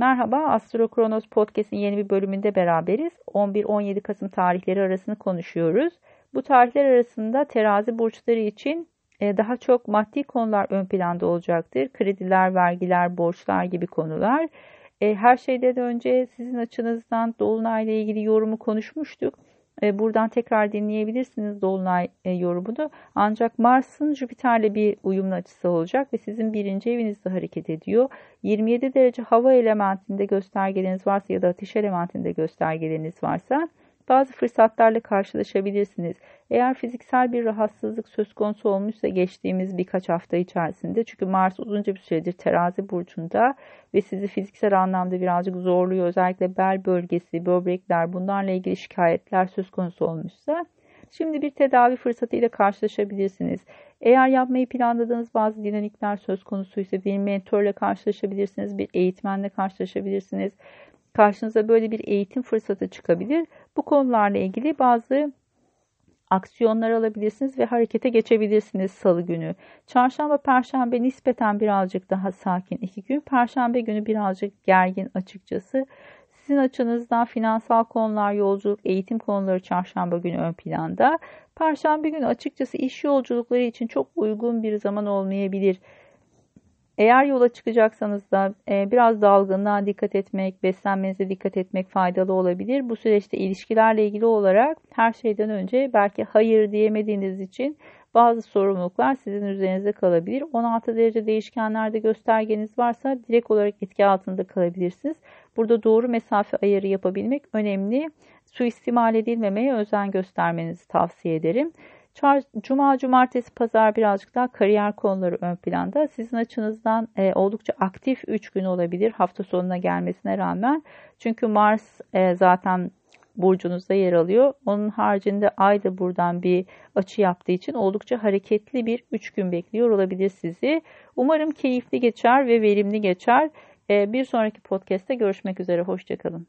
Merhaba, Astro Kronos Podcast'in yeni bir bölümünde beraberiz. 11-17 Kasım tarihleri arasını konuşuyoruz. Bu tarihler arasında terazi burçları için e, daha çok maddi konular ön planda olacaktır. Krediler, vergiler, borçlar gibi konular. E, her şeyden önce sizin açınızdan Dolunay ile ilgili yorumu konuşmuştuk. E, buradan tekrar dinleyebilirsiniz Dolunay e, yorumunu. Ancak Mars'ın Jüpiter'le bir uyumlu açısı olacak ve sizin birinci evinizde hareket ediyor. 27 derece hava elementinde göstergeleriniz varsa ya da ateş elementinde göstergeleriniz varsa bazı fırsatlarla karşılaşabilirsiniz. Eğer fiziksel bir rahatsızlık söz konusu olmuşsa geçtiğimiz birkaç hafta içerisinde çünkü Mars uzunca bir süredir terazi burcunda ve sizi fiziksel anlamda birazcık zorluyor. Özellikle bel bölgesi, böbrekler bunlarla ilgili şikayetler söz konusu olmuşsa şimdi bir tedavi fırsatıyla karşılaşabilirsiniz. Eğer yapmayı planladığınız bazı dinamikler söz konusuysa bir mentorla karşılaşabilirsiniz, bir eğitmenle karşılaşabilirsiniz karşınıza böyle bir eğitim fırsatı çıkabilir. Bu konularla ilgili bazı aksiyonlar alabilirsiniz ve harekete geçebilirsiniz salı günü. Çarşamba, perşembe nispeten birazcık daha sakin iki gün. Perşembe günü birazcık gergin açıkçası. Sizin açınızdan finansal konular, yolculuk, eğitim konuları çarşamba günü ön planda. Perşembe günü açıkçası iş yolculukları için çok uygun bir zaman olmayabilir. Eğer yola çıkacaksanız da e, biraz dalgınlığa dikkat etmek, beslenmenize dikkat etmek faydalı olabilir. Bu süreçte ilişkilerle ilgili olarak her şeyden önce belki hayır diyemediğiniz için bazı sorumluluklar sizin üzerinize kalabilir. 16 derece değişkenlerde göstergeniz varsa direkt olarak etki altında kalabilirsiniz. Burada doğru mesafe ayarı yapabilmek önemli. Suistimal edilmemeye özen göstermenizi tavsiye ederim. Cuma, cumartesi, pazar birazcık daha kariyer konuları ön planda. Sizin açınızdan e, oldukça aktif 3 gün olabilir hafta sonuna gelmesine rağmen. Çünkü Mars e, zaten burcunuzda yer alıyor. Onun haricinde Ay da buradan bir açı yaptığı için oldukça hareketli bir 3 gün bekliyor olabilir sizi. Umarım keyifli geçer ve verimli geçer. E, bir sonraki podcast'te görüşmek üzere. Hoşçakalın.